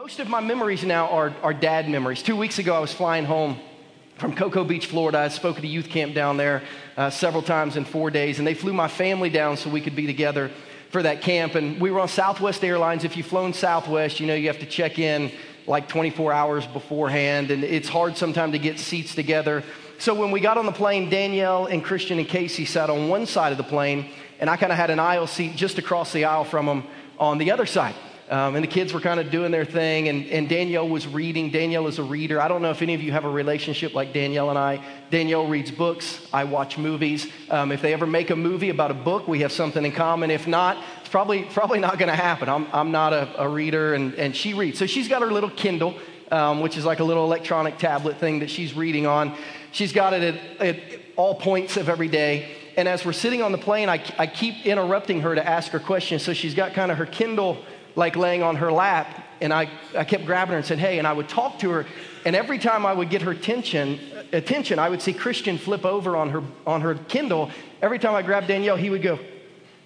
Most of my memories now are, are dad memories. Two weeks ago, I was flying home from Cocoa Beach, Florida. I spoke at a youth camp down there uh, several times in four days, and they flew my family down so we could be together for that camp. And we were on Southwest Airlines. If you've flown Southwest, you know you have to check in like 24 hours beforehand, and it's hard sometimes to get seats together. So when we got on the plane, Danielle and Christian and Casey sat on one side of the plane, and I kind of had an aisle seat just across the aisle from them on the other side. Um, and the kids were kind of doing their thing, and, and Danielle was reading. Danielle is a reader. I don't know if any of you have a relationship like Danielle and I. Danielle reads books, I watch movies. Um, if they ever make a movie about a book, we have something in common. If not, it's probably, probably not going to happen. I'm, I'm not a, a, reader, and, and she reads. So she's got her little Kindle, um, which is like a little electronic tablet thing that she's reading on. She's got it at, at all points of every day. And as we're sitting on the plane, I, I keep interrupting her to ask her questions. So she's got kind of her Kindle like laying on her lap. And I, I kept grabbing her and said, Hey, and I would talk to her. And every time I would get her attention, attention, I would see Christian flip over on her, on her Kindle. Every time I grabbed Danielle, he would go,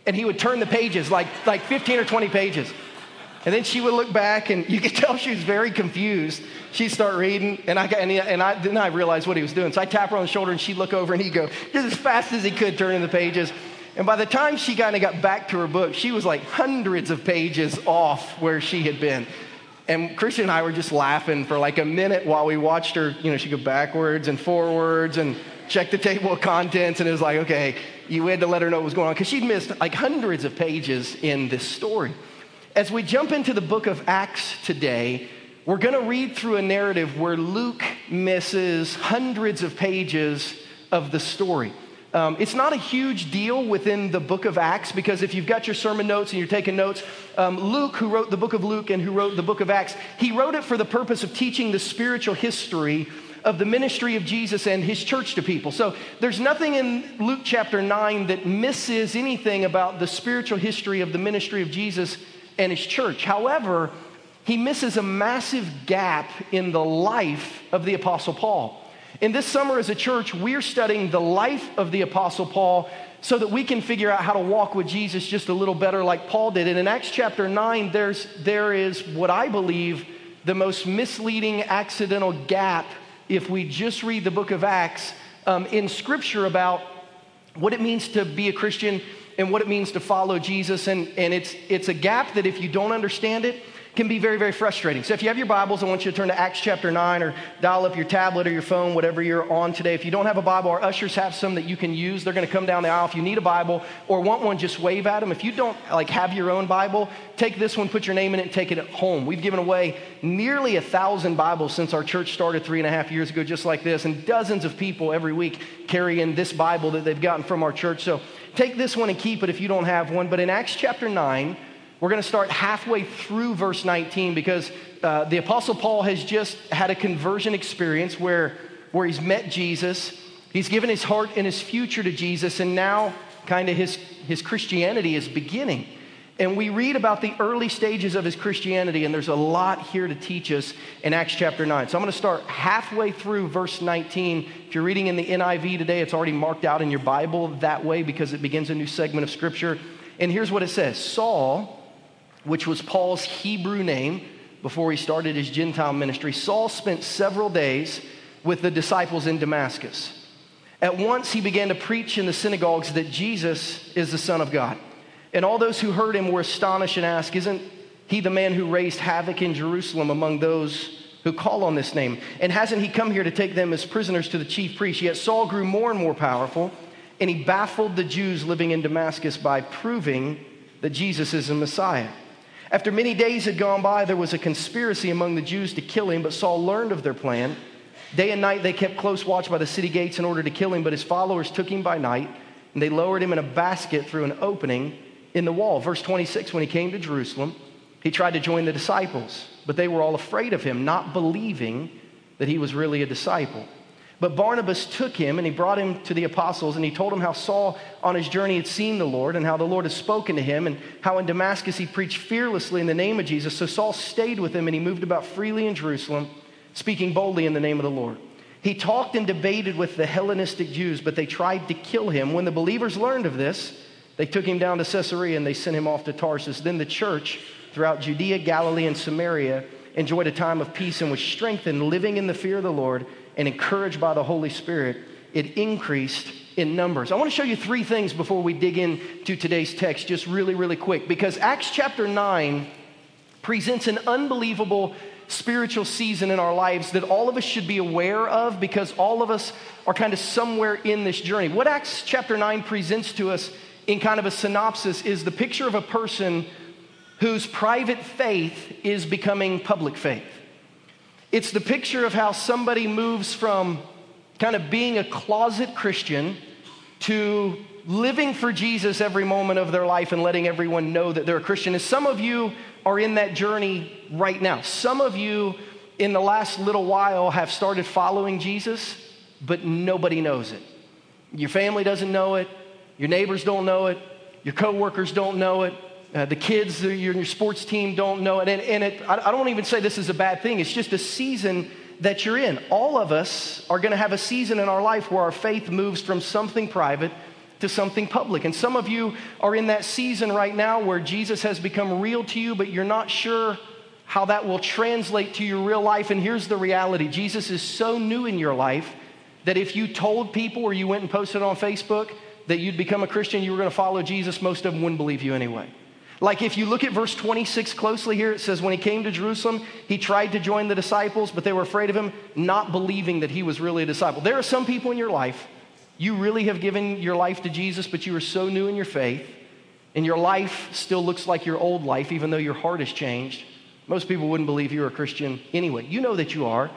and he would turn the pages, like, like 15 or 20 pages. And then she would look back, and you could tell she was very confused. She'd start reading, and I, and, and I, then I realized what he was doing. So I tap her on the shoulder, and she'd look over, and he'd go just as fast as he could, turning the pages. And by the time she kind of got back to her book, she was like hundreds of pages off where she had been. And Christian and I were just laughing for like a minute while we watched her, you know, she go backwards and forwards and check the table of contents. And it was like, okay, you had to let her know what was going on because she'd missed like hundreds of pages in this story. As we jump into the book of Acts today, we're going to read through a narrative where Luke misses hundreds of pages of the story. Um, it's not a huge deal within the book of Acts because if you've got your sermon notes and you're taking notes, um, Luke, who wrote the book of Luke and who wrote the book of Acts, he wrote it for the purpose of teaching the spiritual history of the ministry of Jesus and his church to people. So there's nothing in Luke chapter 9 that misses anything about the spiritual history of the ministry of Jesus and his church. However, he misses a massive gap in the life of the Apostle Paul. In this summer, as a church, we're studying the life of the Apostle Paul so that we can figure out how to walk with Jesus just a little better, like Paul did. And in Acts chapter 9, there's, there is what I believe the most misleading accidental gap if we just read the book of Acts um, in Scripture about what it means to be a Christian and what it means to follow Jesus. And, and it's, it's a gap that if you don't understand it, can be very, very frustrating. So if you have your Bibles, I want you to turn to Acts chapter 9 or dial up your tablet or your phone, whatever you're on today. If you don't have a Bible, our ushers have some that you can use. They're going to come down the aisle. If you need a Bible or want one, just wave at them. If you don't like have your own Bible, take this one, put your name in it, and take it home. We've given away nearly a thousand Bibles since our church started three and a half years ago, just like this. And dozens of people every week carry in this Bible that they've gotten from our church. So take this one and keep it if you don't have one. But in Acts chapter 9, we're going to start halfway through verse 19 because uh, the Apostle Paul has just had a conversion experience where, where he's met Jesus, he's given his heart and his future to Jesus, and now kind of his, his Christianity is beginning. And we read about the early stages of his Christianity, and there's a lot here to teach us in Acts chapter 9. So I'm going to start halfway through verse 19. If you're reading in the NIV today, it's already marked out in your Bible that way because it begins a new segment of Scripture. And here's what it says Saul which was Paul's Hebrew name before he started his Gentile ministry, Saul spent several days with the disciples in Damascus. At once, he began to preach in the synagogues that Jesus is the Son of God. And all those who heard him were astonished and asked, Isn't he the man who raised havoc in Jerusalem among those who call on this name? And hasn't he come here to take them as prisoners to the chief priests? Yet Saul grew more and more powerful, and he baffled the Jews living in Damascus by proving that Jesus is the Messiah. After many days had gone by, there was a conspiracy among the Jews to kill him, but Saul learned of their plan. Day and night they kept close watch by the city gates in order to kill him, but his followers took him by night, and they lowered him in a basket through an opening in the wall. Verse 26 When he came to Jerusalem, he tried to join the disciples, but they were all afraid of him, not believing that he was really a disciple. But Barnabas took him and he brought him to the apostles and he told them how Saul on his journey had seen the Lord and how the Lord had spoken to him and how in Damascus he preached fearlessly in the name of Jesus. So Saul stayed with him and he moved about freely in Jerusalem, speaking boldly in the name of the Lord. He talked and debated with the Hellenistic Jews, but they tried to kill him. When the believers learned of this, they took him down to Caesarea and they sent him off to Tarsus. Then the church throughout Judea, Galilee, and Samaria enjoyed a time of peace and was strengthened, living in the fear of the Lord and encouraged by the Holy Spirit, it increased in numbers. I want to show you three things before we dig into today's text, just really, really quick, because Acts chapter 9 presents an unbelievable spiritual season in our lives that all of us should be aware of because all of us are kind of somewhere in this journey. What Acts chapter 9 presents to us in kind of a synopsis is the picture of a person whose private faith is becoming public faith. It's the picture of how somebody moves from kind of being a closet Christian to living for Jesus every moment of their life and letting everyone know that they're a Christian. And some of you are in that journey right now. Some of you in the last little while have started following Jesus, but nobody knows it. Your family doesn't know it, your neighbors don't know it, your coworkers don't know it. Uh, the kids, your, your sports team don't know it. And, and it, I don't even say this is a bad thing. It's just a season that you're in. All of us are going to have a season in our life where our faith moves from something private to something public. And some of you are in that season right now where Jesus has become real to you, but you're not sure how that will translate to your real life. And here's the reality Jesus is so new in your life that if you told people or you went and posted on Facebook that you'd become a Christian, you were going to follow Jesus, most of them wouldn't believe you anyway. Like if you look at verse 26 closely here, it says, When he came to Jerusalem, he tried to join the disciples, but they were afraid of him, not believing that he was really a disciple. There are some people in your life you really have given your life to Jesus, but you are so new in your faith, and your life still looks like your old life, even though your heart has changed. Most people wouldn't believe you're a Christian anyway. You know that you are,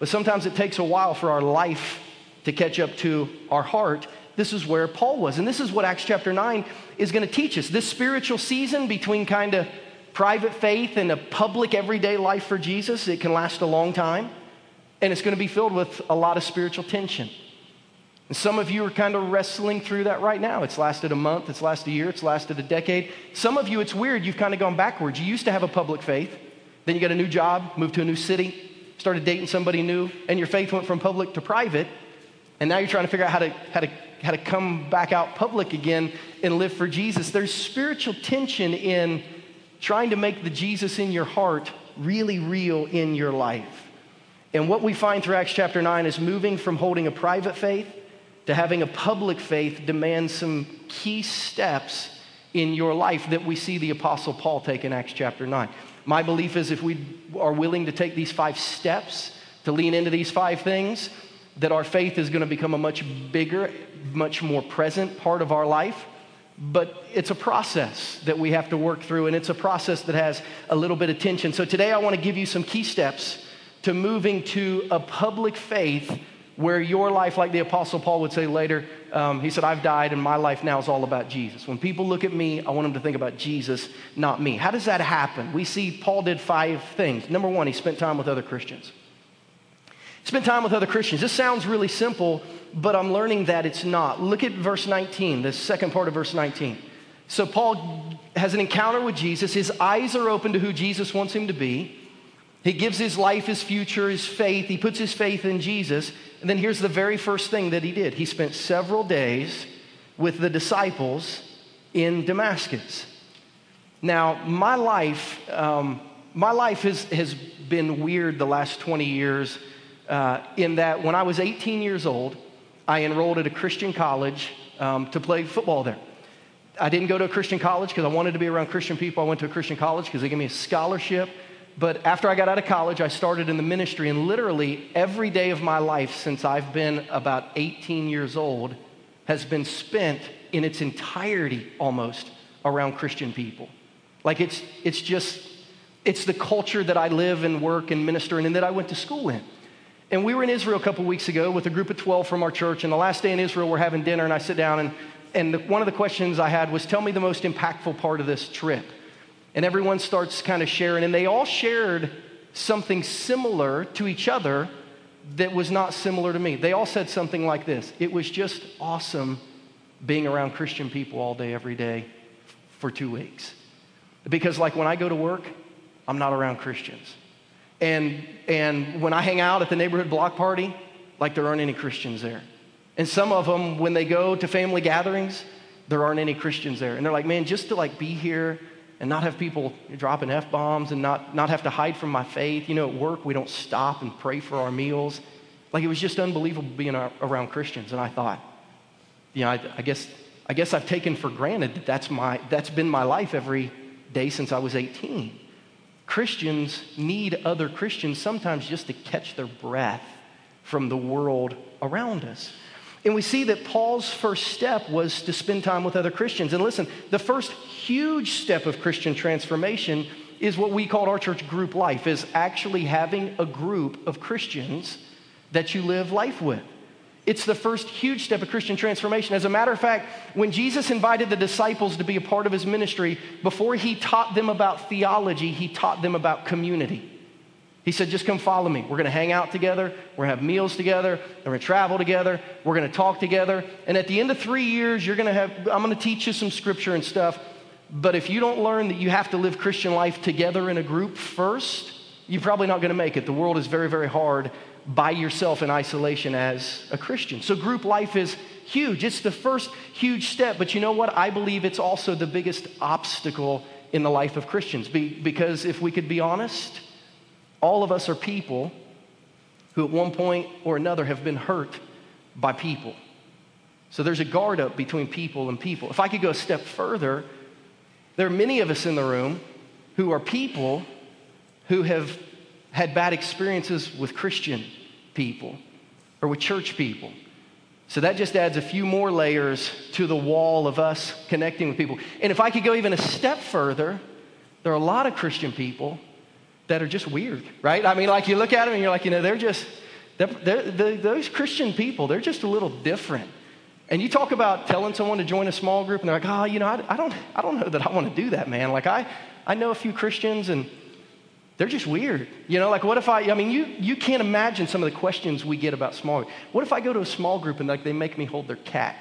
but sometimes it takes a while for our life to catch up to our heart. This is where Paul was. And this is what Acts chapter 9 is going to teach us. This spiritual season between kind of private faith and a public everyday life for Jesus, it can last a long time. And it's going to be filled with a lot of spiritual tension. And some of you are kind of wrestling through that right now. It's lasted a month, it's lasted a year, it's lasted a decade. Some of you, it's weird, you've kind of gone backwards. You used to have a public faith, then you got a new job, moved to a new city, started dating somebody new, and your faith went from public to private. And now you're trying to figure out how to, how to, how to come back out public again and live for Jesus. There's spiritual tension in trying to make the Jesus in your heart really real in your life. And what we find through Acts chapter 9 is moving from holding a private faith to having a public faith demands some key steps in your life that we see the Apostle Paul take in Acts chapter 9. My belief is if we are willing to take these five steps, to lean into these five things, that our faith is going to become a much bigger, much more present part of our life. But it's a process that we have to work through, and it's a process that has a little bit of tension. So today I want to give you some key steps to moving to a public faith where your life, like the Apostle Paul would say later, um, he said, I've died and my life now is all about Jesus. When people look at me, I want them to think about Jesus, not me. How does that happen? We see Paul did five things. Number one, he spent time with other Christians. Spent time with other Christians. This sounds really simple, but I'm learning that it's not. Look at verse 19, the second part of verse 19. So Paul has an encounter with Jesus. His eyes are open to who Jesus wants him to be. He gives his life, his future, his faith. He puts his faith in Jesus. And then here's the very first thing that he did he spent several days with the disciples in Damascus. Now, my life, um, my life has, has been weird the last 20 years uh, in that when I was 18 years old, I enrolled at a Christian college um, to play football there. I didn't go to a Christian college because I wanted to be around Christian people. I went to a Christian college because they gave me a scholarship but after I got out of college, I started in the ministry, and literally every day of my life since I've been about 18 years old has been spent in its entirety almost around Christian people. Like it's, it's just, it's the culture that I live and work and minister in and that I went to school in. And we were in Israel a couple weeks ago with a group of 12 from our church, and the last day in Israel, we're having dinner, and I sit down, and, and the, one of the questions I had was, Tell me the most impactful part of this trip and everyone starts kind of sharing, and they all shared something similar to each other that was not similar to me. They all said something like this It was just awesome being around Christian people all day, every day for two weeks. Because, like, when I go to work, I'm not around Christians. And, and when I hang out at the neighborhood block party, like, there aren't any Christians there. And some of them, when they go to family gatherings, there aren't any Christians there. And they're like, man, just to like be here and not have people dropping F bombs and not, not have to hide from my faith. You know, at work, we don't stop and pray for our meals. Like, it was just unbelievable being around Christians. And I thought, you know, I, I guess, I guess I've taken for granted that that's, my, that's been my life every day since I was 18. Christians need other Christians sometimes just to catch their breath from the world around us. And we see that Paul's first step was to spend time with other Christians. And listen, the first huge step of Christian transformation is what we call our church group life, is actually having a group of Christians that you live life with. It's the first huge step of Christian transformation. As a matter of fact, when Jesus invited the disciples to be a part of his ministry, before he taught them about theology, he taught them about community. He said, just come follow me. We're going to hang out together. We're going to have meals together. We're going to travel together. We're going to talk together. And at the end of three years, you're going to have, I'm going to teach you some scripture and stuff. But if you don't learn that you have to live Christian life together in a group first, you're probably not going to make it. The world is very, very hard by yourself in isolation as a Christian. So, group life is huge. It's the first huge step. But you know what? I believe it's also the biggest obstacle in the life of Christians. Be, because if we could be honest, all of us are people who at one point or another have been hurt by people. So there's a guard up between people and people. If I could go a step further, there are many of us in the room who are people who have had bad experiences with Christian people or with church people. So that just adds a few more layers to the wall of us connecting with people. And if I could go even a step further, there are a lot of Christian people that are just weird, right? I mean, like you look at them and you're like, you know, they're just, they're, they're, they're, those Christian people, they're just a little different. And you talk about telling someone to join a small group, and they're like, oh, you know, I, I don't, I don't know that I want to do that, man. Like, I, I know a few Christians, and they're just weird. You know, like what if I, I mean, you, you can't imagine some of the questions we get about small group. What if I go to a small group and like they make me hold their cat?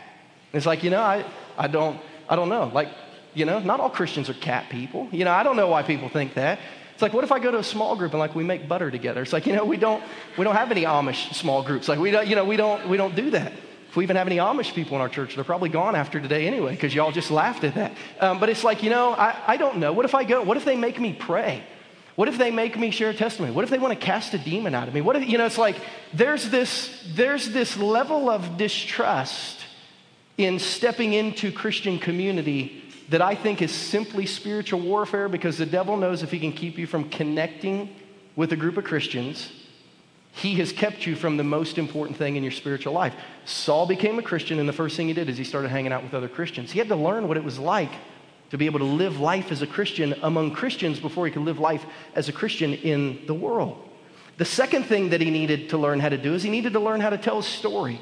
And it's like, you know, I, I don't, I don't know. Like, you know, not all Christians are cat people. You know, I don't know why people think that. It's like, what if I go to a small group and like we make butter together? It's like, you know, we don't, we don't have any Amish small groups. Like we don't, you know, we don't, we don't do that. If we even have any Amish people in our church, they're probably gone after today anyway, because y'all just laughed at that. Um, but it's like, you know, I, I don't know. What if I go? What if they make me pray? What if they make me share testimony? What if they want to cast a demon out of me? What if, you know, it's like there's this, there's this level of distrust in stepping into Christian community that I think is simply spiritual warfare because the devil knows if he can keep you from connecting with a group of Christians, he has kept you from the most important thing in your spiritual life. Saul became a Christian, and the first thing he did is he started hanging out with other Christians. He had to learn what it was like to be able to live life as a Christian among Christians before he could live life as a Christian in the world. The second thing that he needed to learn how to do is he needed to learn how to tell a story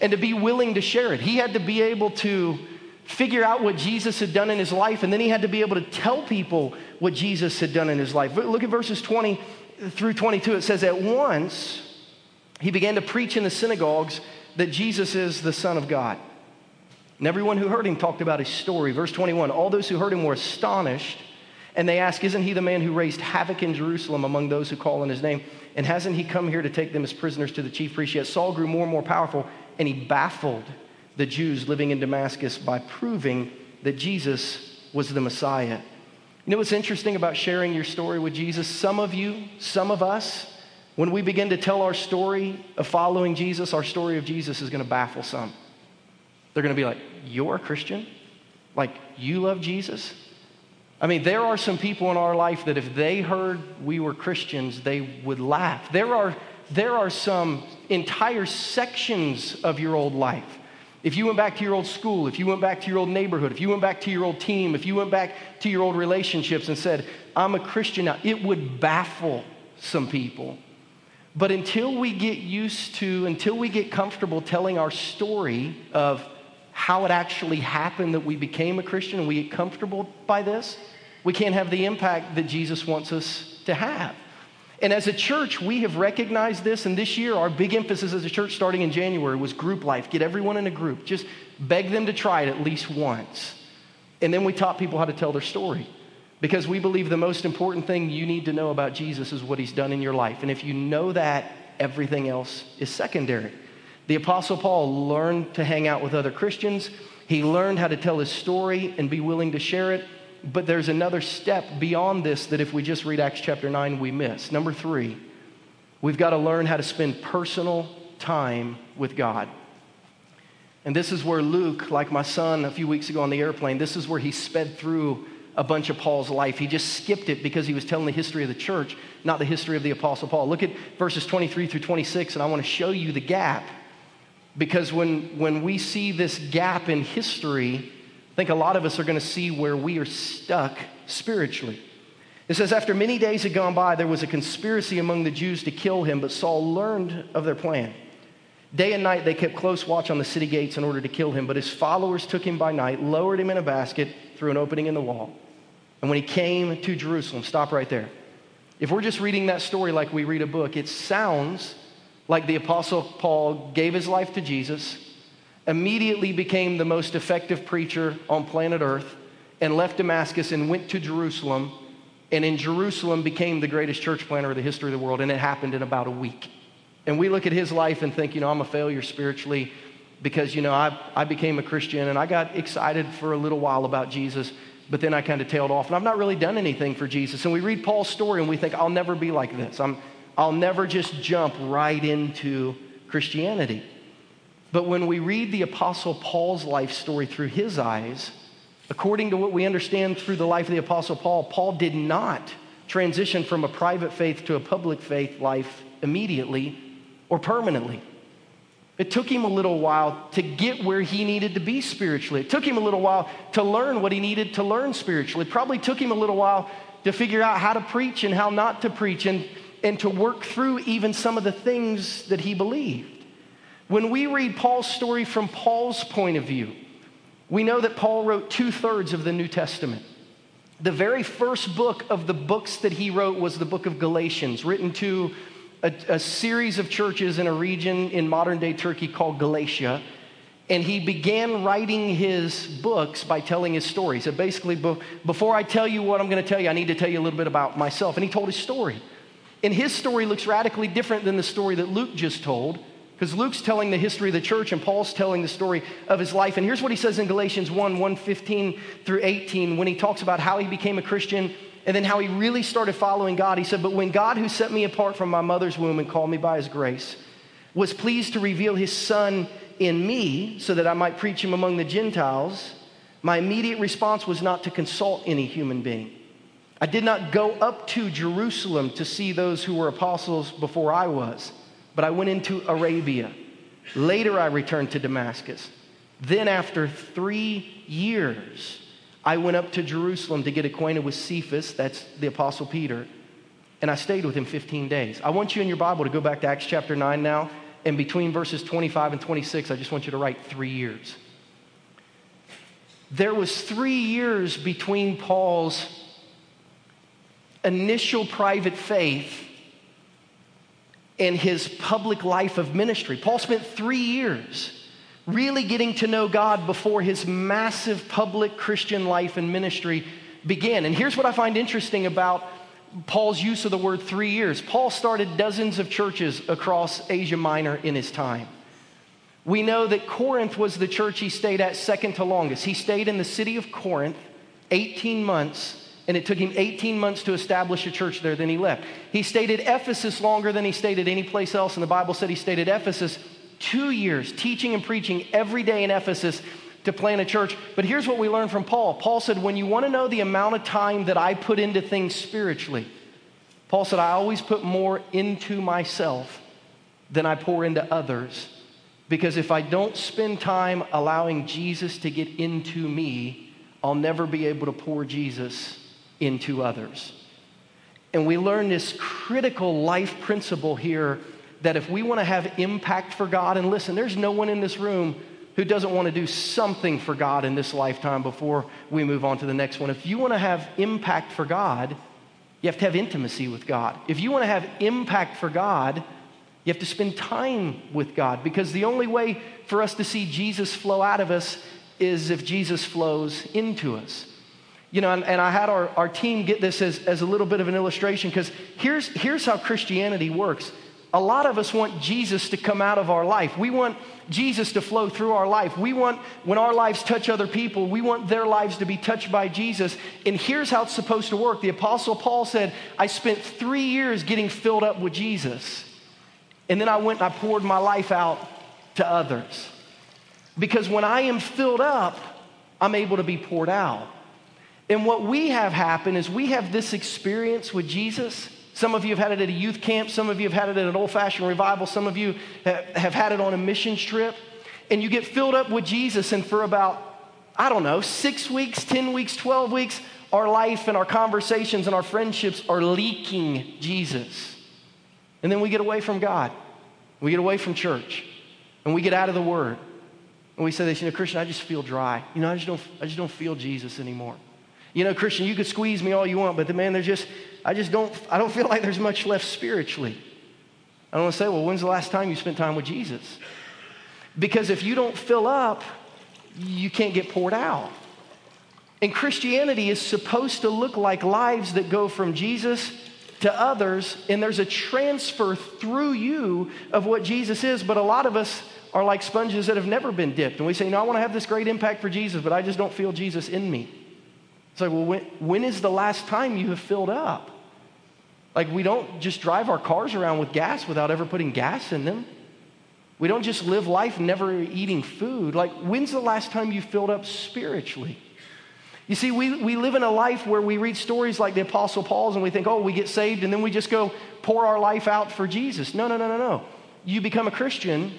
and to be willing to share it. He had to be able to figure out what Jesus had done in his life, and then he had to be able to tell people what Jesus had done in his life. Look at verses 20 through 22. It says, At once he began to preach in the synagogues that Jesus is the Son of God. And everyone who heard him talked about his story. Verse 21 All those who heard him were astonished, and they asked, Isn't he the man who raised havoc in Jerusalem among those who call on his name? And hasn't he come here to take them as prisoners to the chief priest? Yet Saul grew more and more powerful, and he baffled the Jews living in Damascus by proving that Jesus was the Messiah. You know what's interesting about sharing your story with Jesus? Some of you, some of us, when we begin to tell our story of following Jesus, our story of Jesus is going to baffle some. They're going to be like, You're a Christian? Like, you love Jesus? I mean, there are some people in our life that if they heard we were Christians, they would laugh. There are, there are some entire sections of your old life. If you went back to your old school, if you went back to your old neighborhood, if you went back to your old team, if you went back to your old relationships and said, I'm a Christian now, it would baffle some people. But until we get used to, until we get comfortable telling our story of how it actually happened that we became a Christian and we get comfortable by this, we can't have the impact that Jesus wants us to have. And as a church, we have recognized this, and this year, our big emphasis as a church starting in January was group life. Get everyone in a group. Just beg them to try it at least once. And then we taught people how to tell their story. Because we believe the most important thing you need to know about Jesus is what he's done in your life. And if you know that, everything else is secondary. The Apostle Paul learned to hang out with other Christians. He learned how to tell his story and be willing to share it. but there's another step beyond this that if we just read Acts chapter 9, we miss. Number three, we've got to learn how to spend personal time with God. And this is where Luke, like my son a few weeks ago on the airplane, this is where he sped through a bunch of Paul's life. He just skipped it because he was telling the history of the church, not the history of the Apostle Paul. Look at verses 23 through 26, and I want to show you the gap. Because when, when we see this gap in history, I think a lot of us are going to see where we are stuck spiritually. It says, After many days had gone by, there was a conspiracy among the Jews to kill him, but Saul learned of their plan. Day and night they kept close watch on the city gates in order to kill him, but his followers took him by night, lowered him in a basket through an opening in the wall. And when he came to Jerusalem, stop right there. If we're just reading that story like we read a book, it sounds like the Apostle Paul gave his life to Jesus, immediately became the most effective preacher on planet Earth, and left Damascus and went to Jerusalem, and in Jerusalem became the greatest church planter of the history of the world, and it happened in about a week. And we look at his life and think, you know, I'm a failure spiritually because, you know, I, I became a Christian and I got excited for a little while about Jesus, but then I kind of tailed off and I've not really done anything for Jesus. And we read Paul's story and we think, I'll never be like this. I'm, I'll never just jump right into Christianity. But when we read the Apostle Paul's life story through his eyes, according to what we understand through the life of the Apostle Paul, Paul did not transition from a private faith to a public faith life immediately or permanently. It took him a little while to get where he needed to be spiritually. It took him a little while to learn what he needed to learn spiritually. It probably took him a little while to figure out how to preach and how not to preach and, and to work through even some of the things that he believed. When we read Paul's story from Paul's point of view, we know that Paul wrote two thirds of the New Testament. The very first book of the books that he wrote was the book of Galatians, written to a, a series of churches in a region in modern day Turkey called Galatia. And he began writing his books by telling his stories. So basically, before I tell you what I'm going to tell you, I need to tell you a little bit about myself. And he told his story. And his story looks radically different than the story that Luke just told, because Luke's telling the history of the church and Paul's telling the story of his life. And here's what he says in Galatians 1 1 15 through 18 when he talks about how he became a Christian and then how he really started following God. He said, But when God, who set me apart from my mother's womb and called me by his grace, was pleased to reveal his son in me so that I might preach him among the Gentiles, my immediate response was not to consult any human being. I did not go up to Jerusalem to see those who were apostles before I was, but I went into Arabia. Later, I returned to Damascus. Then, after three years, I went up to Jerusalem to get acquainted with Cephas, that's the Apostle Peter, and I stayed with him 15 days. I want you in your Bible to go back to Acts chapter 9 now, and between verses 25 and 26, I just want you to write three years. There was three years between Paul's initial private faith and his public life of ministry. Paul spent three years really getting to know God before his massive public Christian life and ministry began. And here's what I find interesting about Paul's use of the word three years. Paul started dozens of churches across Asia Minor in his time. We know that Corinth was the church he stayed at second to longest. He stayed in the city of Corinth 18 months, and it took him 18 months to establish a church there. Then he left. He stayed at Ephesus longer than he stayed at any place else, and the Bible said he stayed at Ephesus two years teaching and preaching every day in Ephesus to plant a church. But here's what we learned from Paul Paul said, When you want to know the amount of time that I put into things spiritually, Paul said, I always put more into myself than I pour into others. Because if I don't spend time allowing Jesus to get into me, I'll never be able to pour Jesus into others. And we learn this critical life principle here that if we want to have impact for God, and listen, there's no one in this room who doesn't want to do something for God in this lifetime before we move on to the next one. If you want to have impact for God, you have to have intimacy with God. If you want to have impact for God, you have to spend time with God because the only way for us to see Jesus flow out of us is if Jesus flows into us. You know, and, and I had our, our team get this as, as a little bit of an illustration because here's, here's how Christianity works a lot of us want Jesus to come out of our life. We want Jesus to flow through our life. We want, when our lives touch other people, we want their lives to be touched by Jesus. And here's how it's supposed to work. The Apostle Paul said, I spent three years getting filled up with Jesus. And then I went and I poured my life out to others. Because when I am filled up, I'm able to be poured out. And what we have happen is we have this experience with Jesus. Some of you have had it at a youth camp, some of you have had it at an old fashioned revival, some of you have had it on a mission trip. And you get filled up with Jesus, and for about, I don't know, six weeks, 10 weeks, 12 weeks, our life and our conversations and our friendships are leaking Jesus. And then we get away from God, we get away from church, and we get out of the Word. And we say this, you know, Christian, I just feel dry. You know, I just don't, I just don't feel Jesus anymore. You know, Christian, you could squeeze me all you want, but the man, there's just, I just don't, I don't feel like there's much left spiritually. I don't want to say, well, when's the last time you spent time with Jesus? Because if you don't fill up, you can't get poured out. And Christianity is supposed to look like lives that go from Jesus to others, and there's a transfer through you of what Jesus is. But a lot of us are like sponges that have never been dipped. And we say, No, I want to have this great impact for Jesus, but I just don't feel Jesus in me. It's like, well, when, when is the last time you have filled up? Like, we don't just drive our cars around with gas without ever putting gas in them. We don't just live life never eating food. Like, when's the last time you filled up spiritually? You see, we, we live in a life where we read stories like the Apostle Paul's and we think, oh, we get saved and then we just go pour our life out for Jesus. No, no, no, no, no. You become a Christian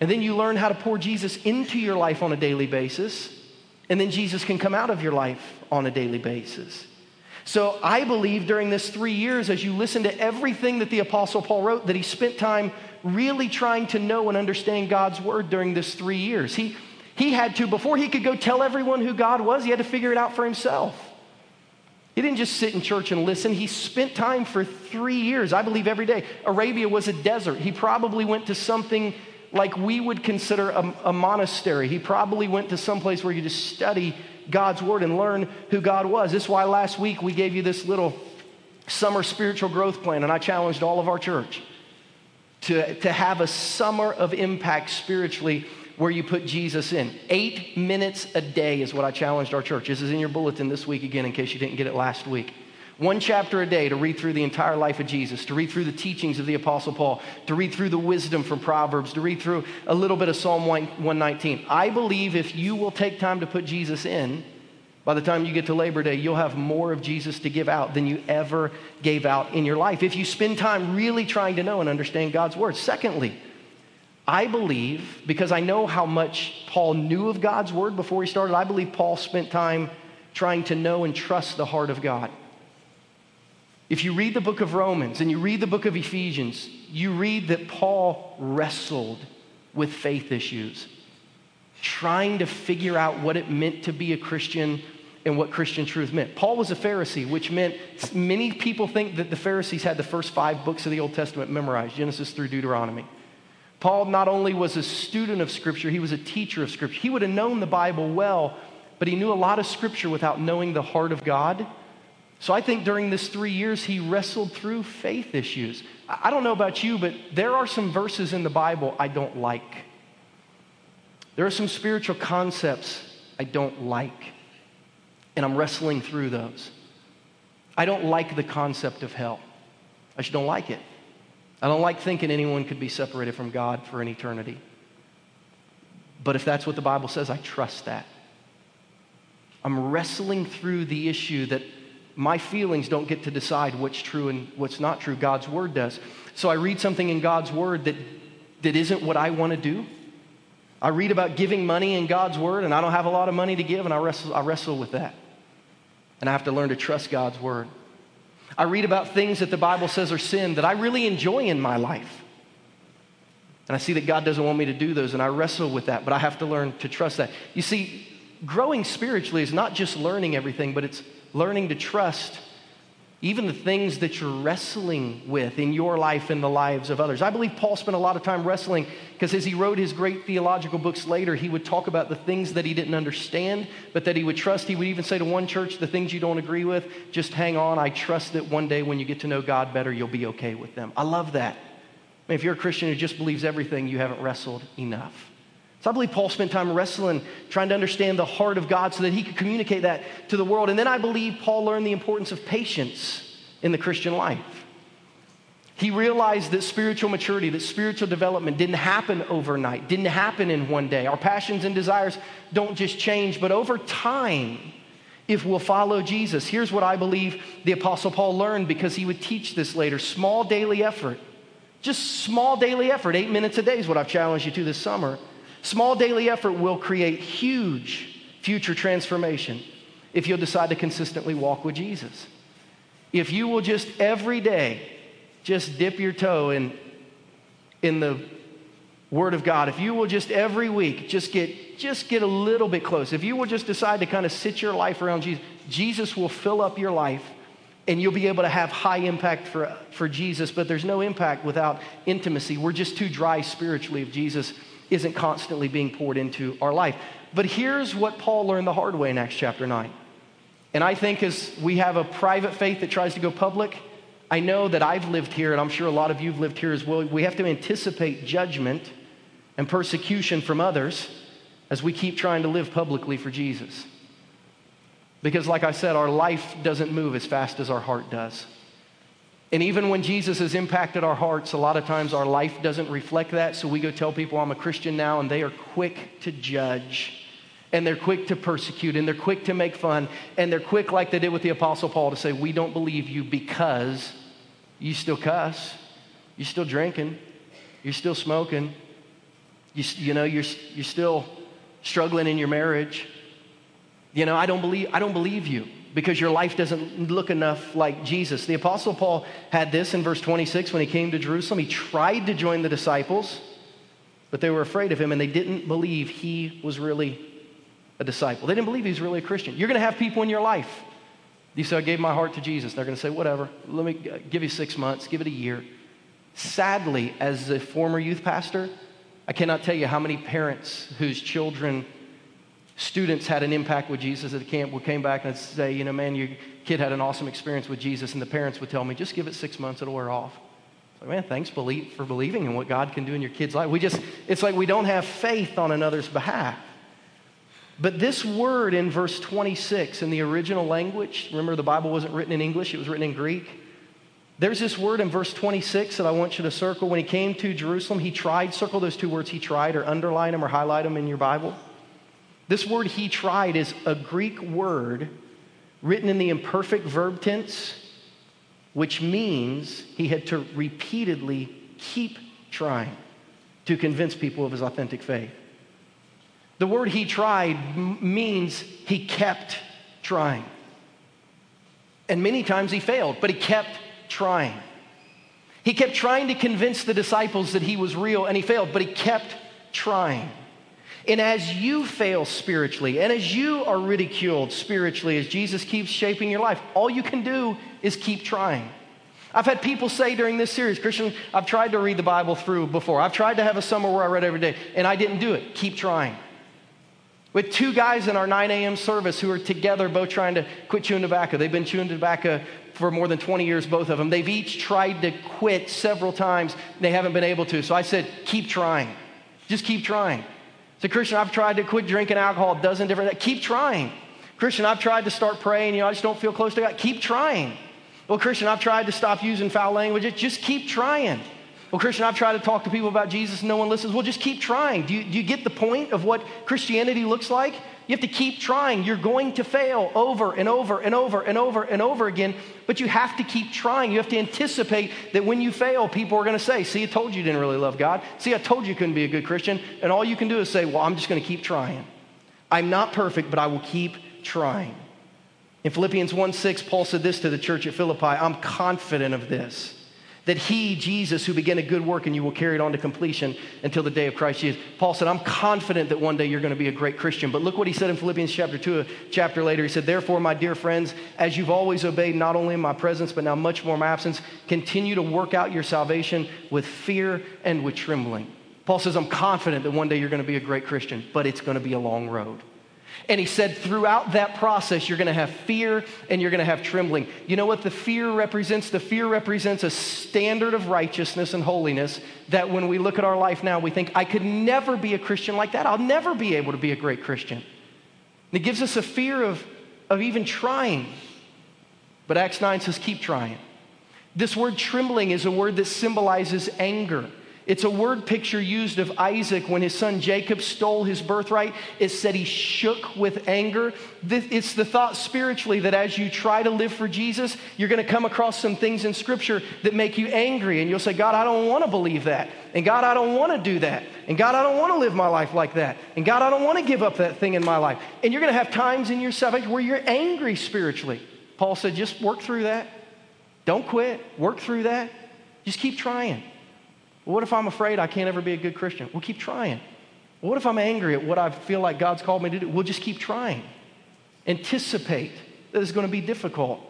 and then you learn how to pour Jesus into your life on a daily basis. And then Jesus can come out of your life on a daily basis. So I believe during this three years, as you listen to everything that the Apostle Paul wrote, that he spent time really trying to know and understand God's word during this three years. He, he had to, before he could go tell everyone who God was, he had to figure it out for himself. He didn't just sit in church and listen. He spent time for three years, I believe every day. Arabia was a desert. He probably went to something like we would consider a, a monastery. He probably went to some place where you just study God's word and learn who God was. This is why last week we gave you this little summer spiritual growth plan, and I challenged all of our church to, to have a summer of impact spiritually where you put Jesus in. Eight minutes a day is what I challenged our church. This is in your bulletin this week again, in case you didn't get it last week. One chapter a day to read through the entire life of Jesus, to read through the teachings of the Apostle Paul, to read through the wisdom from Proverbs, to read through a little bit of Psalm 119. I believe if you will take time to put Jesus in, by the time you get to Labor Day, you'll have more of Jesus to give out than you ever gave out in your life. If you spend time really trying to know and understand God's Word. Secondly, I believe, because I know how much Paul knew of God's Word before he started, I believe Paul spent time trying to know and trust the heart of God. If you read the book of Romans and you read the book of Ephesians, you read that Paul wrestled with faith issues, trying to figure out what it meant to be a Christian and what Christian truth meant. Paul was a Pharisee, which meant many people think that the Pharisees had the first five books of the Old Testament memorized, Genesis through Deuteronomy. Paul not only was a student of Scripture, he was a teacher of Scripture. He would have known the Bible well, but he knew a lot of Scripture without knowing the heart of God so I think during this three years, he wrestled through faith issues. I don't know about you, but there are some verses in the Bible I don't like. There are some spiritual concepts I don't like, and I'm wrestling through those. I don't like the concept of hell. I just don't like it. I don't like thinking anyone could be separated from God for an eternity. But if that's what the Bible says, I trust that. I'm wrestling through the issue that my feelings don't get to decide what's true and what's not true. God's word does. So I read something in God's word that, that isn't what I want to do. I read about giving money in God's word, and I don't have a lot of money to give, and I wrestle, I wrestle with that. And I have to learn to trust God's word. I read about things that the Bible says are sin that I really enjoy in my life. And I see that God doesn't want me to do those, and I wrestle with that, but I have to learn to trust that. You see, growing spiritually is not just learning everything, but it's learning to trust even the things that you're wrestling with in your life and the lives of others. I believe Paul spent a lot of time wrestling because as he wrote his great theological books later, he would talk about the things that he didn't understand, but that he would trust. He would even say to one church, The things you don't agree with, just hang on. I trust that one day when you get to know God better, you'll be okay with them. I love that. If you're a Christian who just believes everything, you haven't wrestled enough. So I believe Paul spent time wrestling, trying to understand the heart of God so that he could communicate that to the world. And then I believe Paul learned the importance of patience in the Christian life. He realized that spiritual maturity, that spiritual development didn't happen overnight, didn't happen in one day. Our passions and desires don't just change, but over time, if we'll follow Jesus, here's what I believe the Apostle Paul learned because he would teach this later small daily effort. Just small daily effort, eight minutes a day is what I've challenged you to this summer. Small daily effort will create huge future transformation if you'll decide to consistently walk with Jesus. If you will just every day just dip your toe in, in the Word of God, if you will just every week just get, just get a little bit close, if you will just decide to kind of sit your life around Jesus, Jesus will fill up your life and you'll be able to have high impact for, for Jesus, but there's no impact without intimacy. We're just too dry spiritually if Jesus isn't constantly being poured into our life. But here's what Paul learned the hard way in Acts chapter 9. And I think as we have a private faith that tries to go public, I know that I've lived here, and I'm sure a lot of you have lived here as well. We have to anticipate judgment and persecution from others as we keep trying to live publicly for Jesus. Because, like I said, our life doesn't move as fast as our heart does. And even when Jesus has impacted our hearts, a lot of times our life doesn't reflect that. So we go tell people I'm a Christian now, and they are quick to judge and they're quick to persecute and they're quick to make fun and they're quick like they did with the apostle paul to say we don't believe you because you still cuss you're still drinking you're still smoking you, you know you're, you're still struggling in your marriage you know i don't believe i don't believe you because your life doesn't look enough like jesus the apostle paul had this in verse 26 when he came to jerusalem he tried to join the disciples but they were afraid of him and they didn't believe he was really a disciple. They didn't believe he was really a Christian. You're going to have people in your life. You say, I gave my heart to Jesus. They're going to say, whatever. Let me uh, give you six months, give it a year. Sadly, as a former youth pastor, I cannot tell you how many parents whose children, students had an impact with Jesus at the camp would came back and say, you know, man, your kid had an awesome experience with Jesus. And the parents would tell me, just give it six months, it'll wear off. Like, man, thanks for believing in what God can do in your kid's life. We just, it's like we don't have faith on another's behalf. But this word in verse 26 in the original language, remember the Bible wasn't written in English, it was written in Greek. There's this word in verse 26 that I want you to circle. When he came to Jerusalem, he tried, circle those two words, he tried, or underline them or highlight them in your Bible. This word he tried is a Greek word written in the imperfect verb tense, which means he had to repeatedly keep trying to convince people of his authentic faith. The word he tried means he kept trying. And many times he failed, but he kept trying. He kept trying to convince the disciples that he was real, and he failed, but he kept trying. And as you fail spiritually, and as you are ridiculed spiritually, as Jesus keeps shaping your life, all you can do is keep trying. I've had people say during this series, Christian, I've tried to read the Bible through before. I've tried to have a summer where I read every day, and I didn't do it. Keep trying. With two guys in our 9 a.m. service who are together, both trying to quit chewing tobacco. They've been chewing tobacco for more than 20 years, both of them. They've each tried to quit several times. They haven't been able to. So I said, keep trying. Just keep trying. So, Christian, I've tried to quit drinking alcohol a dozen different Keep trying. Christian, I've tried to start praying. You know, I just don't feel close to God. Keep trying. Well, Christian, I've tried to stop using foul language. Just keep trying. Well, Christian, I've tried to talk to people about Jesus and no one listens. Well, just keep trying. Do you, do you get the point of what Christianity looks like? You have to keep trying. You're going to fail over and over and over and over and over again, but you have to keep trying. You have to anticipate that when you fail, people are going to say, See, I told you you didn't really love God. See, I told you you couldn't be a good Christian. And all you can do is say, Well, I'm just going to keep trying. I'm not perfect, but I will keep trying. In Philippians 1 6, Paul said this to the church at Philippi I'm confident of this that he, Jesus, who began a good work and you will carry it on to completion until the day of Christ Jesus. Paul said, I'm confident that one day you're going to be a great Christian. But look what he said in Philippians chapter 2, a chapter later. He said, Therefore, my dear friends, as you've always obeyed, not only in my presence, but now much more in my absence, continue to work out your salvation with fear and with trembling. Paul says, I'm confident that one day you're going to be a great Christian, but it's going to be a long road. And he said, throughout that process, you're going to have fear and you're going to have trembling. You know what the fear represents? The fear represents a standard of righteousness and holiness that when we look at our life now, we think, I could never be a Christian like that. I'll never be able to be a great Christian. And it gives us a fear of, of even trying. But Acts 9 says, keep trying. This word trembling is a word that symbolizes anger. It's a word picture used of Isaac when his son Jacob stole his birthright. It said he shook with anger. It's the thought spiritually that as you try to live for Jesus, you're going to come across some things in Scripture that make you angry. And you'll say, God, I don't want to believe that. And God, I don't want to do that. And God, I don't want to live my life like that. And God, I don't want to give up that thing in my life. And you're going to have times in your salvation where you're angry spiritually. Paul said, just work through that. Don't quit. Work through that. Just keep trying. What if I'm afraid I can't ever be a good Christian? We'll keep trying. What if I'm angry at what I feel like God's called me to do? We'll just keep trying. Anticipate that it's going to be difficult.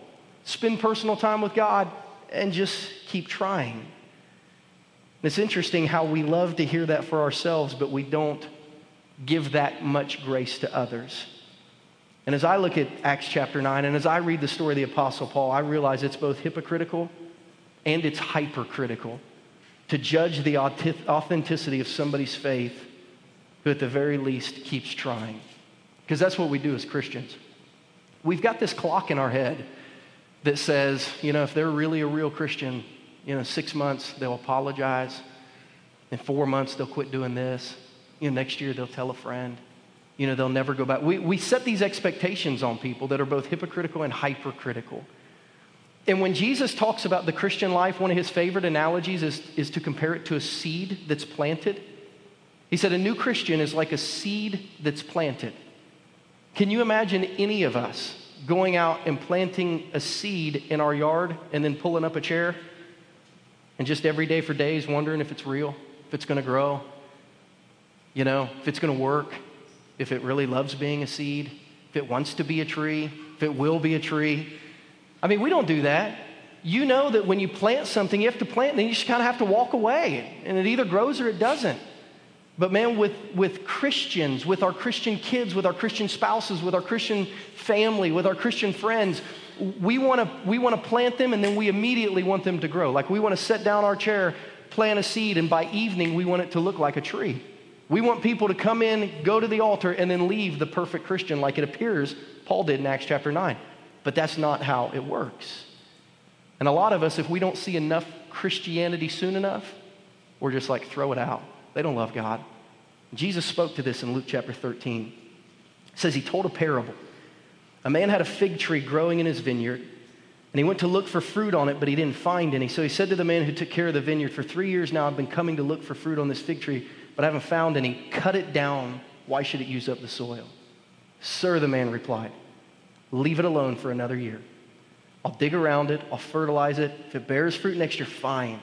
Spend personal time with God and just keep trying. And it's interesting how we love to hear that for ourselves, but we don't give that much grace to others. And as I look at Acts chapter 9, and as I read the story of the Apostle Paul, I realize it's both hypocritical and it's hypercritical to judge the authenticity of somebody's faith who, at the very least, keeps trying. Because that's what we do as Christians. We've got this clock in our head that says, you know, if they're really a real Christian, you know, six months they'll apologize. In four months they'll quit doing this. You know, next year they'll tell a friend. You know, they'll never go back. We, we set these expectations on people that are both hypocritical and hypercritical. And when Jesus talks about the Christian life, one of his favorite analogies is, is to compare it to a seed that's planted. He said, A new Christian is like a seed that's planted. Can you imagine any of us going out and planting a seed in our yard and then pulling up a chair and just every day for days wondering if it's real, if it's going to grow, you know, if it's going to work, if it really loves being a seed, if it wants to be a tree, if it will be a tree? I mean, we don't do that. You know that when you plant something, you have to plant, and then you just kind of have to walk away, and it either grows or it doesn't. But man, with, with Christians, with our Christian kids, with our Christian spouses, with our Christian family, with our Christian friends, we want to we want to plant them and then we immediately want them to grow. Like we want to set down our chair, plant a seed, and by evening we want it to look like a tree. We want people to come in, go to the altar, and then leave the perfect Christian like it appears Paul did in Acts chapter 9. But that's not how it works. And a lot of us, if we don't see enough Christianity soon enough, we're just like, throw it out. They don't love God. Jesus spoke to this in Luke chapter 13. It says he told a parable. A man had a fig tree growing in his vineyard, and he went to look for fruit on it, but he didn't find any. So he said to the man who took care of the vineyard, For three years now I've been coming to look for fruit on this fig tree, but I haven't found any. Cut it down. Why should it use up the soil? Sir, the man replied, Leave it alone for another year. I'll dig around it, I'll fertilize it. If it bears fruit next year, fine.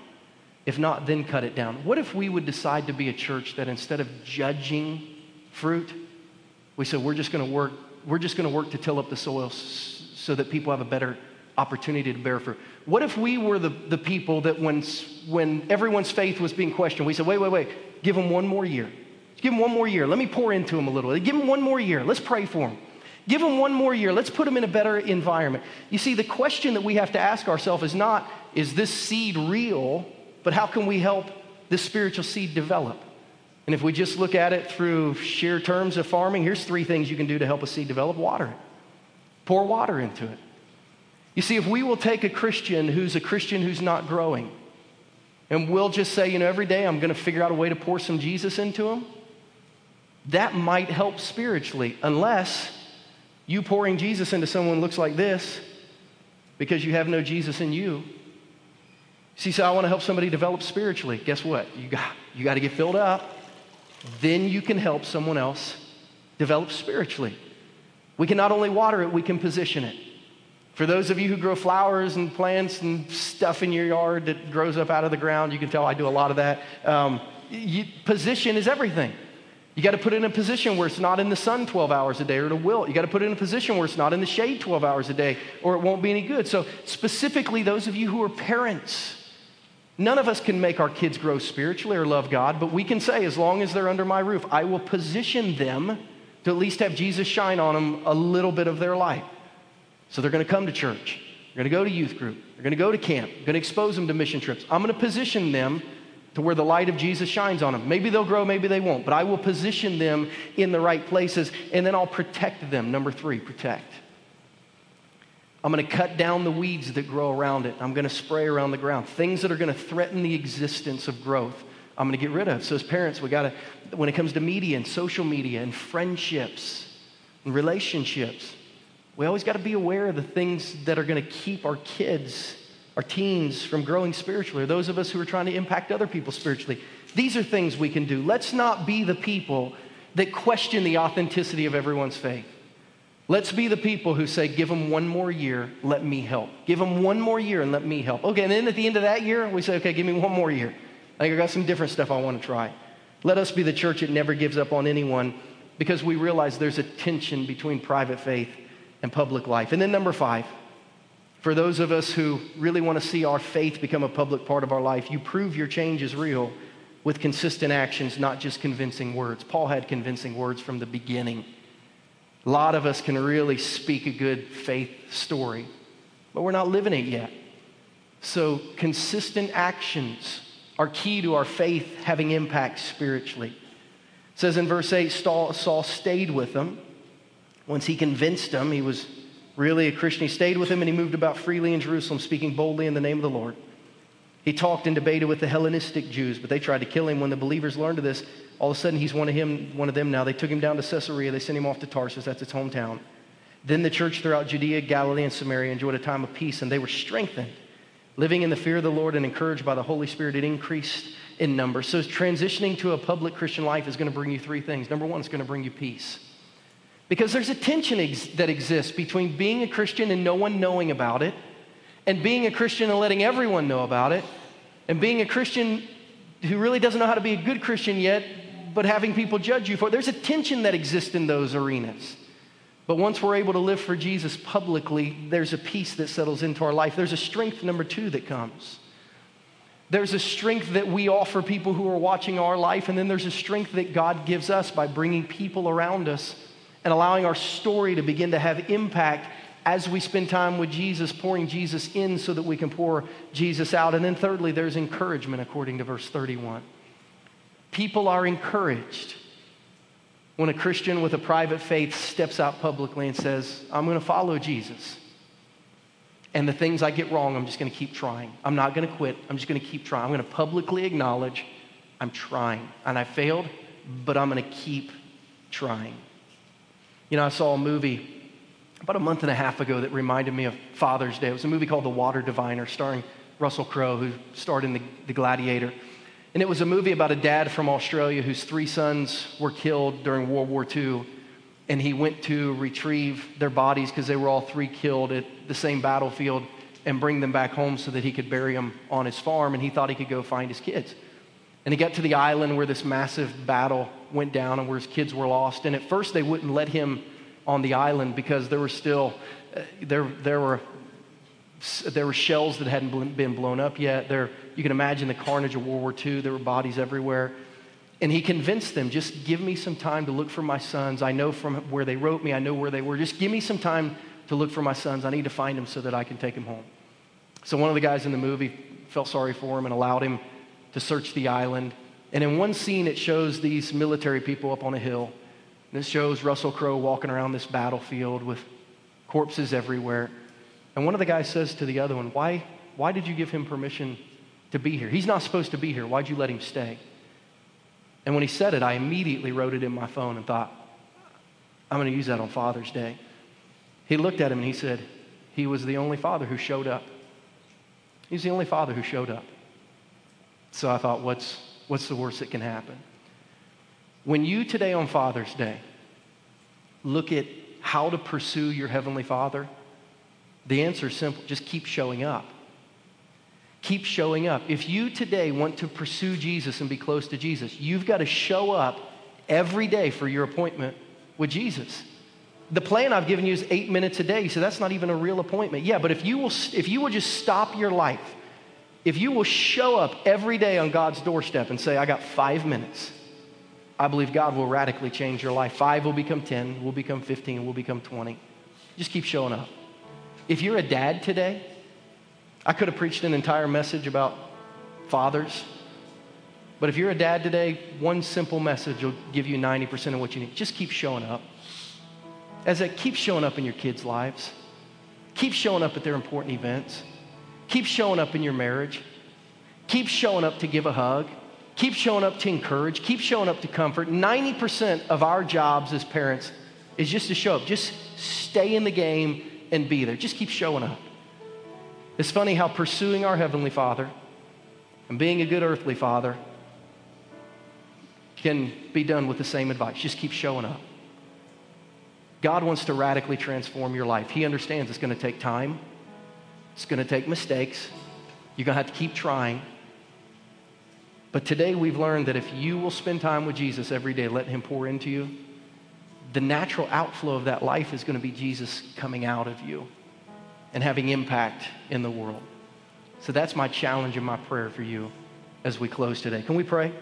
If not, then cut it down. What if we would decide to be a church that instead of judging fruit, we said we're just going to work we're just going to work to till up the soil so that people have a better opportunity to bear fruit. What if we were the, the people that when, when everyone's faith was being questioned, we said, wait, wait, wait, give them one more year. Give them one more year. Let me pour into them a little. Give them one more year. Let's pray for them. Give them one more year. Let's put them in a better environment. You see, the question that we have to ask ourselves is not, is this seed real, but how can we help this spiritual seed develop? And if we just look at it through sheer terms of farming, here's three things you can do to help a seed develop water it. Pour water into it. You see, if we will take a Christian who's a Christian who's not growing, and we'll just say, you know, every day I'm going to figure out a way to pour some Jesus into him, that might help spiritually, unless you pouring Jesus into someone looks like this because you have no Jesus in you. See, so I want to help somebody develop spiritually. Guess what? You got, you got to get filled up. Then you can help someone else develop spiritually. We can not only water it, we can position it. For those of you who grow flowers and plants and stuff in your yard that grows up out of the ground, you can tell I do a lot of that. Um, you, position is everything. You got to put it in a position where it's not in the sun 12 hours a day or it will. You got to put it in a position where it's not in the shade 12 hours a day or it won't be any good. So, specifically, those of you who are parents, none of us can make our kids grow spiritually or love God, but we can say, as long as they're under my roof, I will position them to at least have Jesus shine on them a little bit of their life. So they're going to come to church. They're going to go to youth group. They're going to go to camp. They're going to expose them to mission trips. I'm going to position them to where the light of Jesus shines on them. Maybe they'll grow, maybe they won't, but I will position them in the right places and then I'll protect them. Number three, protect. I'm going to cut down the weeds that grow around it. I'm going to spray around the ground. Things that are going to threaten the existence of growth, I'm going to get rid of. So, as parents, we got to, when it comes to media and social media and friendships and relationships, we always got to be aware of the things that are going to keep our kids our teens from growing spiritually, or those of us who are trying to impact other people spiritually. These are things we can do. Let's not be the people that question the authenticity of everyone's faith. Let's be the people who say, Give them one more year, let me help. Give them one more year and let me help. Okay, and then at the end of that year, we say, Okay, give me one more year. I think I got some different stuff I want to try. Let us be the church that never gives up on anyone because we realize there's a tension between private faith and public life. And then, number five, for those of us who really want to see our faith become a public part of our life, you prove your change is real with consistent actions, not just convincing words. Paul had convincing words from the beginning. A lot of us can really speak a good faith story, but we're not living it yet. So, consistent actions are key to our faith having impact spiritually. It says in verse 8 Saul stayed with them. Once he convinced them, he was really a Christian. He stayed with him and he moved about freely in Jerusalem, speaking boldly in the name of the Lord. He talked and debated with the Hellenistic Jews, but they tried to kill him. When the believers learned of this, all of a sudden he's one of him, one of them now. They took him down to Caesarea. They sent him off to Tarsus. That's its hometown. Then the church throughout Judea, Galilee, and Samaria enjoyed a time of peace, and they were strengthened. Living in the fear of the Lord and encouraged by the Holy Spirit, it increased in number. So transitioning to a public Christian life is going to bring you three things. Number one, it's going to bring you peace. Because there's a tension ex- that exists between being a Christian and no one knowing about it, and being a Christian and letting everyone know about it, and being a Christian who really doesn't know how to be a good Christian yet, but having people judge you for it. There's a tension that exists in those arenas. But once we're able to live for Jesus publicly, there's a peace that settles into our life. There's a strength, number two, that comes. There's a strength that we offer people who are watching our life, and then there's a strength that God gives us by bringing people around us and allowing our story to begin to have impact as we spend time with Jesus, pouring Jesus in so that we can pour Jesus out. And then, thirdly, there's encouragement according to verse 31. People are encouraged when a Christian with a private faith steps out publicly and says, I'm going to follow Jesus. And the things I get wrong, I'm just going to keep trying. I'm not going to quit. I'm just going to keep trying. I'm going to publicly acknowledge I'm trying. And I failed, but I'm going to keep trying. You know, I saw a movie about a month and a half ago that reminded me of Father's Day. It was a movie called The Water Diviner, starring Russell Crowe, who starred in the, the Gladiator. And it was a movie about a dad from Australia whose three sons were killed during World War II. And he went to retrieve their bodies because they were all three killed at the same battlefield and bring them back home so that he could bury them on his farm. And he thought he could go find his kids. And he got to the island where this massive battle went down and where his kids were lost. And at first, they wouldn't let him on the island because there were still uh, there there were there were shells that hadn't been blown up yet. There, you can imagine the carnage of World War II. There were bodies everywhere. And he convinced them, just give me some time to look for my sons. I know from where they wrote me, I know where they were. Just give me some time to look for my sons. I need to find them so that I can take them home. So one of the guys in the movie felt sorry for him and allowed him to search the island. And in one scene, it shows these military people up on a hill. And this shows Russell Crowe walking around this battlefield with corpses everywhere. And one of the guys says to the other one, Why, why did you give him permission to be here? He's not supposed to be here. Why'd you let him stay? And when he said it, I immediately wrote it in my phone and thought, I'm going to use that on Father's Day. He looked at him and he said, He was the only father who showed up. He's the only father who showed up. So I thought, what's, what's the worst that can happen? When you today on Father's Day look at how to pursue your Heavenly Father, the answer is simple just keep showing up. Keep showing up. If you today want to pursue Jesus and be close to Jesus, you've got to show up every day for your appointment with Jesus. The plan I've given you is eight minutes a day, so that's not even a real appointment. Yeah, but if you will, if you will just stop your life if you will show up every day on God's doorstep and say, I got five minutes, I believe God will radically change your life. Five will become 10, will become 15, will become 20. Just keep showing up. If you're a dad today, I could have preached an entire message about fathers. But if you're a dad today, one simple message will give you 90% of what you need. Just keep showing up. As I keep showing up in your kids' lives, keep showing up at their important events, keep showing up in your marriage, keep showing up to give a hug, keep showing up to encourage, keep showing up to comfort. 90% of our jobs as parents is just to show up. Just stay in the game and be there. Just keep showing up. It's funny how pursuing our Heavenly Father and being a good earthly father can be done with the same advice. Just keep showing up. God wants to radically transform your life. He understands it's going to take time, it's going to take mistakes. You're going to have to keep trying. But today we've learned that if you will spend time with Jesus every day, let Him pour into you, the natural outflow of that life is going to be Jesus coming out of you and having impact in the world. So that's my challenge and my prayer for you as we close today. Can we pray?